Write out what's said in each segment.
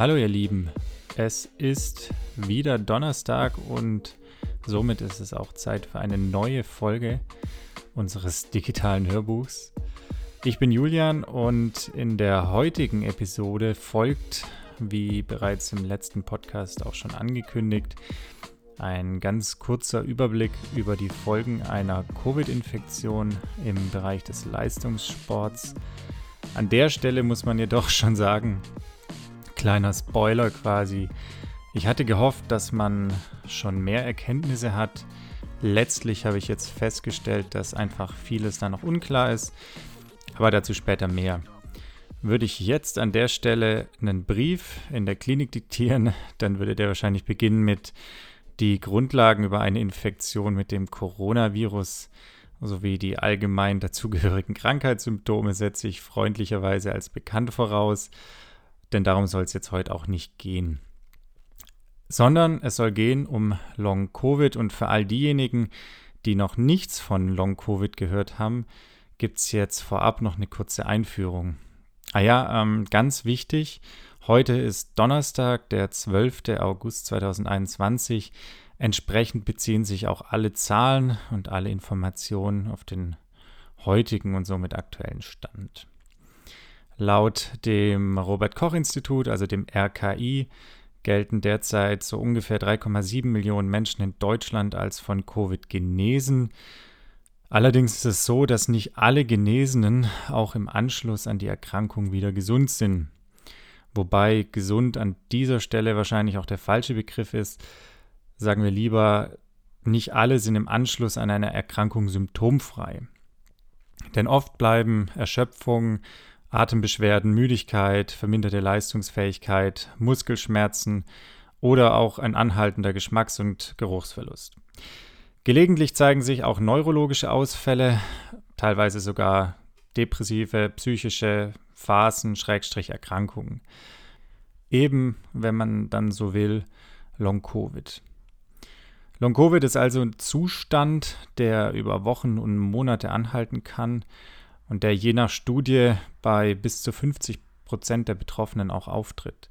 Hallo ihr Lieben, es ist wieder Donnerstag und somit ist es auch Zeit für eine neue Folge unseres digitalen Hörbuchs. Ich bin Julian und in der heutigen Episode folgt, wie bereits im letzten Podcast auch schon angekündigt, ein ganz kurzer Überblick über die Folgen einer Covid-Infektion im Bereich des Leistungssports. An der Stelle muss man jedoch schon sagen, kleiner Spoiler quasi, ich hatte gehofft, dass man schon mehr Erkenntnisse hat. Letztlich habe ich jetzt festgestellt, dass einfach vieles da noch unklar ist, aber dazu später mehr. Würde ich jetzt an der Stelle einen Brief in der Klinik diktieren, dann würde der wahrscheinlich beginnen mit die Grundlagen über eine Infektion mit dem Coronavirus sowie die allgemein dazugehörigen Krankheitssymptome setze ich freundlicherweise als bekannt voraus, denn darum soll es jetzt heute auch nicht gehen. Sondern es soll gehen um Long-Covid und für all diejenigen, die noch nichts von Long-Covid gehört haben, gibt es jetzt vorab noch eine kurze Einführung. Ah ja, ähm, ganz wichtig, Heute ist Donnerstag, der 12. August 2021. Entsprechend beziehen sich auch alle Zahlen und alle Informationen auf den heutigen und somit aktuellen Stand. Laut dem Robert Koch Institut, also dem RKI, gelten derzeit so ungefähr 3,7 Millionen Menschen in Deutschland als von Covid genesen. Allerdings ist es so, dass nicht alle Genesenen auch im Anschluss an die Erkrankung wieder gesund sind wobei gesund an dieser Stelle wahrscheinlich auch der falsche Begriff ist. Sagen wir lieber, nicht alle sind im Anschluss an eine Erkrankung symptomfrei. Denn oft bleiben Erschöpfung, Atembeschwerden, Müdigkeit, verminderte Leistungsfähigkeit, Muskelschmerzen oder auch ein anhaltender Geschmacks- und Geruchsverlust. Gelegentlich zeigen sich auch neurologische Ausfälle, teilweise sogar depressive, psychische Phasen, Schrägstrich Erkrankungen. Eben, wenn man dann so will, Long-Covid. Long-Covid ist also ein Zustand, der über Wochen und Monate anhalten kann und der je nach Studie bei bis zu 50 Prozent der Betroffenen auch auftritt.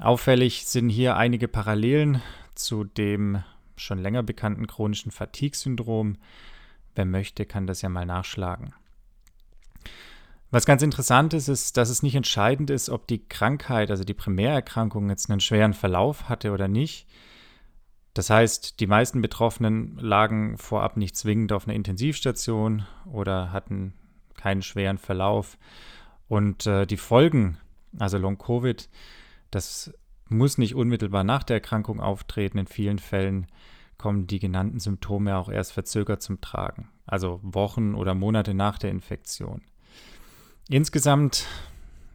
Auffällig sind hier einige Parallelen zu dem schon länger bekannten chronischen Fatigue-Syndrom. Wer möchte, kann das ja mal nachschlagen. Was ganz interessant ist, ist, dass es nicht entscheidend ist, ob die Krankheit, also die Primärerkrankung, jetzt einen schweren Verlauf hatte oder nicht. Das heißt, die meisten Betroffenen lagen vorab nicht zwingend auf einer Intensivstation oder hatten keinen schweren Verlauf. Und äh, die Folgen, also Long-Covid, das muss nicht unmittelbar nach der Erkrankung auftreten. In vielen Fällen kommen die genannten Symptome auch erst verzögert zum Tragen, also Wochen oder Monate nach der Infektion. Insgesamt,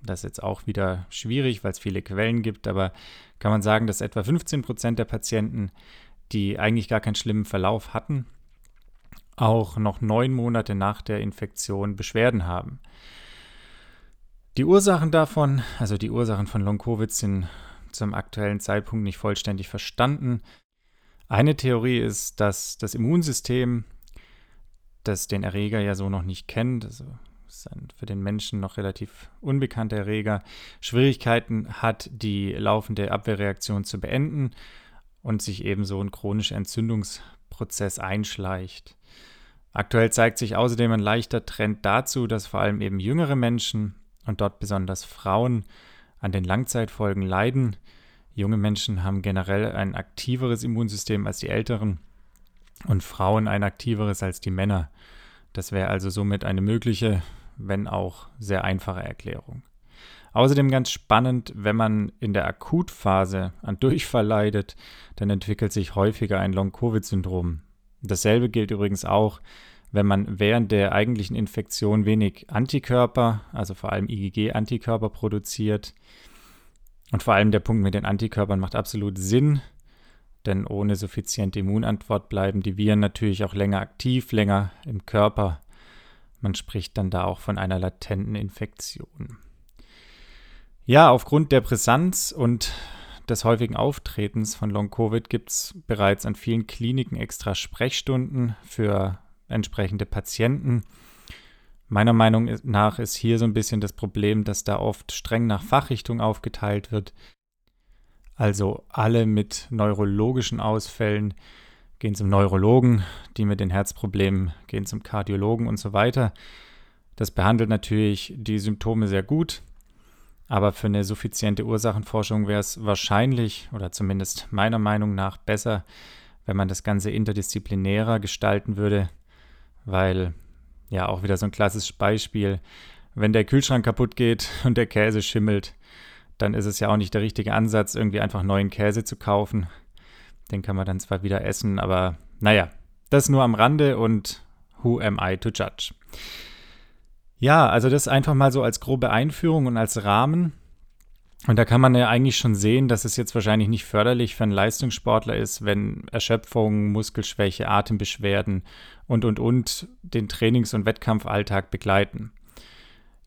das ist jetzt auch wieder schwierig, weil es viele Quellen gibt, aber kann man sagen, dass etwa 15 Prozent der Patienten, die eigentlich gar keinen schlimmen Verlauf hatten, auch noch neun Monate nach der Infektion Beschwerden haben. Die Ursachen davon, also die Ursachen von Long-Covid, sind zum aktuellen Zeitpunkt nicht vollständig verstanden. Eine Theorie ist, dass das Immunsystem, das den Erreger ja so noch nicht kennt, also ist ein für den Menschen noch relativ unbekannter Erreger, Schwierigkeiten hat, die laufende Abwehrreaktion zu beenden und sich ebenso ein chronischer Entzündungsprozess einschleicht. Aktuell zeigt sich außerdem ein leichter Trend dazu, dass vor allem eben jüngere Menschen und dort besonders Frauen an den Langzeitfolgen leiden. Junge Menschen haben generell ein aktiveres Immunsystem als die älteren und Frauen ein aktiveres als die Männer. Das wäre also somit eine mögliche wenn auch sehr einfache Erklärung. Außerdem ganz spannend, wenn man in der Akutphase an Durchfall leidet, dann entwickelt sich häufiger ein Long-Covid-Syndrom. Dasselbe gilt übrigens auch, wenn man während der eigentlichen Infektion wenig Antikörper, also vor allem IgG-Antikörper produziert. Und vor allem der Punkt mit den Antikörpern macht absolut Sinn, denn ohne suffiziente Immunantwort bleiben die Viren natürlich auch länger aktiv, länger im Körper man spricht dann da auch von einer latenten Infektion. Ja, aufgrund der Brisanz und des häufigen Auftretens von Long-Covid gibt es bereits an vielen Kliniken extra Sprechstunden für entsprechende Patienten. Meiner Meinung nach ist hier so ein bisschen das Problem, dass da oft streng nach Fachrichtung aufgeteilt wird. Also alle mit neurologischen Ausfällen gehen zum Neurologen, die mit den Herzproblemen gehen zum Kardiologen und so weiter. Das behandelt natürlich die Symptome sehr gut, aber für eine suffiziente Ursachenforschung wäre es wahrscheinlich oder zumindest meiner Meinung nach besser, wenn man das Ganze interdisziplinärer gestalten würde, weil ja auch wieder so ein klassisches Beispiel, wenn der Kühlschrank kaputt geht und der Käse schimmelt, dann ist es ja auch nicht der richtige Ansatz, irgendwie einfach neuen Käse zu kaufen. Den kann man dann zwar wieder essen, aber naja, das nur am Rande und who am I to judge? Ja, also das einfach mal so als grobe Einführung und als Rahmen. Und da kann man ja eigentlich schon sehen, dass es jetzt wahrscheinlich nicht förderlich für einen Leistungssportler ist, wenn Erschöpfung, Muskelschwäche, Atembeschwerden und, und, und den Trainings- und Wettkampfalltag begleiten.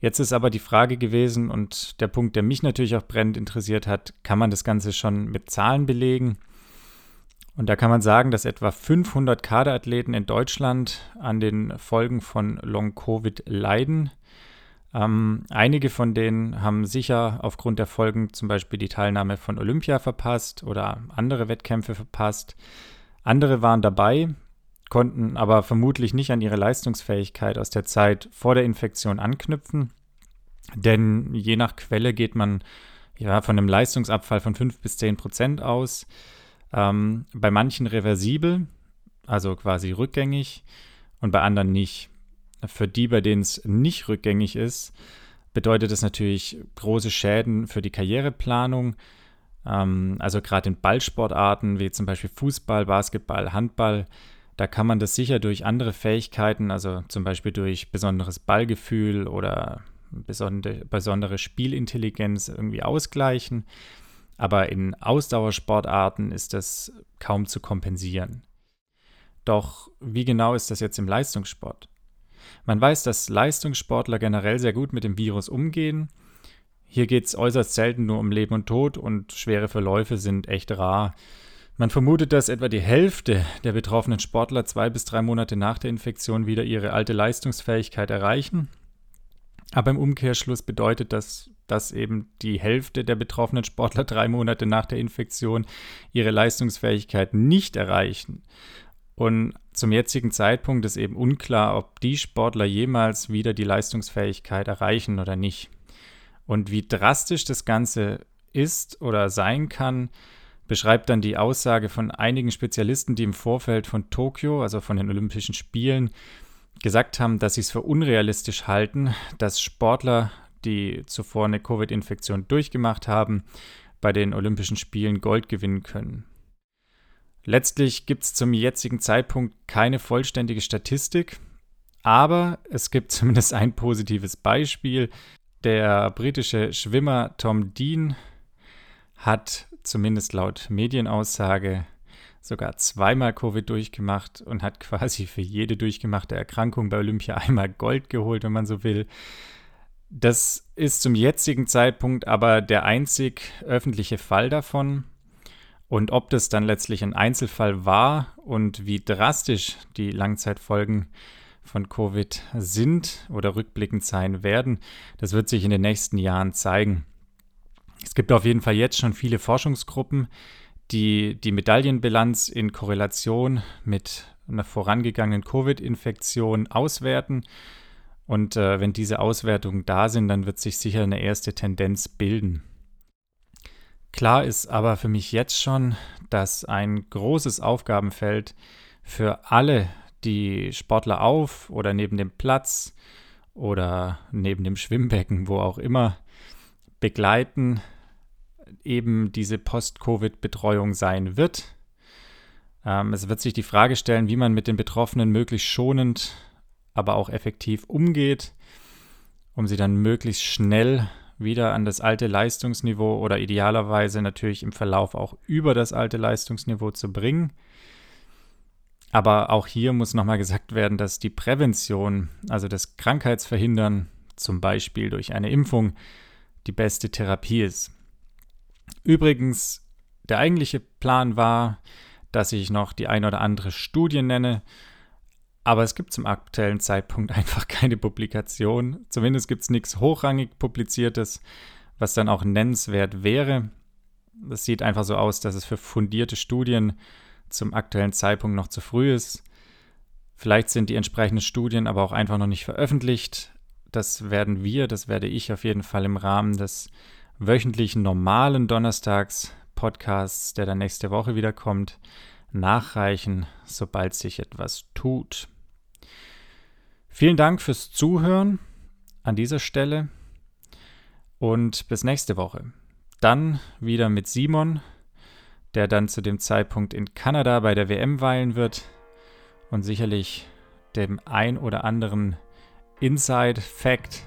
Jetzt ist aber die Frage gewesen und der Punkt, der mich natürlich auch brennend interessiert hat, kann man das Ganze schon mit Zahlen belegen? Und da kann man sagen, dass etwa 500 Kaderathleten in Deutschland an den Folgen von Long-Covid leiden. Ähm, einige von denen haben sicher aufgrund der Folgen zum Beispiel die Teilnahme von Olympia verpasst oder andere Wettkämpfe verpasst. Andere waren dabei, konnten aber vermutlich nicht an ihre Leistungsfähigkeit aus der Zeit vor der Infektion anknüpfen. Denn je nach Quelle geht man ja von einem Leistungsabfall von 5 bis 10 Prozent aus. Ähm, bei manchen reversibel, also quasi rückgängig, und bei anderen nicht. Für die, bei denen es nicht rückgängig ist, bedeutet das natürlich große Schäden für die Karriereplanung. Ähm, also gerade in Ballsportarten wie zum Beispiel Fußball, Basketball, Handball, da kann man das sicher durch andere Fähigkeiten, also zum Beispiel durch besonderes Ballgefühl oder besondere, besondere Spielintelligenz irgendwie ausgleichen aber in Ausdauersportarten ist das kaum zu kompensieren. Doch wie genau ist das jetzt im Leistungssport? Man weiß, dass Leistungssportler generell sehr gut mit dem Virus umgehen. Hier geht es äußerst selten nur um Leben und Tod und schwere Verläufe sind echt rar. Man vermutet, dass etwa die Hälfte der betroffenen Sportler zwei bis drei Monate nach der Infektion wieder ihre alte Leistungsfähigkeit erreichen. Aber im Umkehrschluss bedeutet das dass eben die Hälfte der betroffenen Sportler drei Monate nach der Infektion ihre Leistungsfähigkeit nicht erreichen. Und zum jetzigen Zeitpunkt ist eben unklar, ob die Sportler jemals wieder die Leistungsfähigkeit erreichen oder nicht. Und wie drastisch das Ganze ist oder sein kann, beschreibt dann die Aussage von einigen Spezialisten, die im Vorfeld von Tokio, also von den Olympischen Spielen, gesagt haben, dass sie es für unrealistisch halten, dass Sportler die zuvor eine Covid-Infektion durchgemacht haben, bei den Olympischen Spielen Gold gewinnen können. Letztlich gibt es zum jetzigen Zeitpunkt keine vollständige Statistik, aber es gibt zumindest ein positives Beispiel. Der britische Schwimmer Tom Dean hat zumindest laut Medienaussage sogar zweimal Covid durchgemacht und hat quasi für jede durchgemachte Erkrankung bei Olympia einmal Gold geholt, wenn man so will. Das ist zum jetzigen Zeitpunkt aber der einzig öffentliche Fall davon. Und ob das dann letztlich ein Einzelfall war und wie drastisch die Langzeitfolgen von Covid sind oder rückblickend sein werden, das wird sich in den nächsten Jahren zeigen. Es gibt auf jeden Fall jetzt schon viele Forschungsgruppen, die die Medaillenbilanz in Korrelation mit einer vorangegangenen Covid-Infektion auswerten und äh, wenn diese Auswertungen da sind, dann wird sich sicher eine erste Tendenz bilden. Klar ist aber für mich jetzt schon, dass ein großes Aufgabenfeld für alle, die Sportler auf oder neben dem Platz oder neben dem Schwimmbecken, wo auch immer, begleiten, eben diese Post-Covid-Betreuung sein wird. Ähm, es wird sich die Frage stellen, wie man mit den Betroffenen möglichst schonend aber auch effektiv umgeht, um sie dann möglichst schnell wieder an das alte Leistungsniveau oder idealerweise natürlich im Verlauf auch über das alte Leistungsniveau zu bringen. Aber auch hier muss nochmal gesagt werden, dass die Prävention, also das Krankheitsverhindern, zum Beispiel durch eine Impfung, die beste Therapie ist. Übrigens, der eigentliche Plan war, dass ich noch die ein oder andere Studie nenne, aber es gibt zum aktuellen Zeitpunkt einfach keine Publikation. Zumindest gibt es nichts hochrangig publiziertes, was dann auch nennenswert wäre. Es sieht einfach so aus, dass es für fundierte Studien zum aktuellen Zeitpunkt noch zu früh ist. Vielleicht sind die entsprechenden Studien aber auch einfach noch nicht veröffentlicht. Das werden wir, das werde ich auf jeden Fall im Rahmen des wöchentlichen normalen Donnerstags-Podcasts, der dann nächste Woche wiederkommt, nachreichen, sobald sich etwas tut. Vielen Dank fürs Zuhören an dieser Stelle und bis nächste Woche. Dann wieder mit Simon, der dann zu dem Zeitpunkt in Kanada bei der WM weilen wird und sicherlich dem ein oder anderen Inside Fact.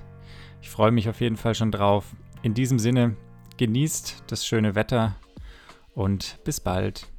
Ich freue mich auf jeden Fall schon drauf. In diesem Sinne, genießt das schöne Wetter und bis bald.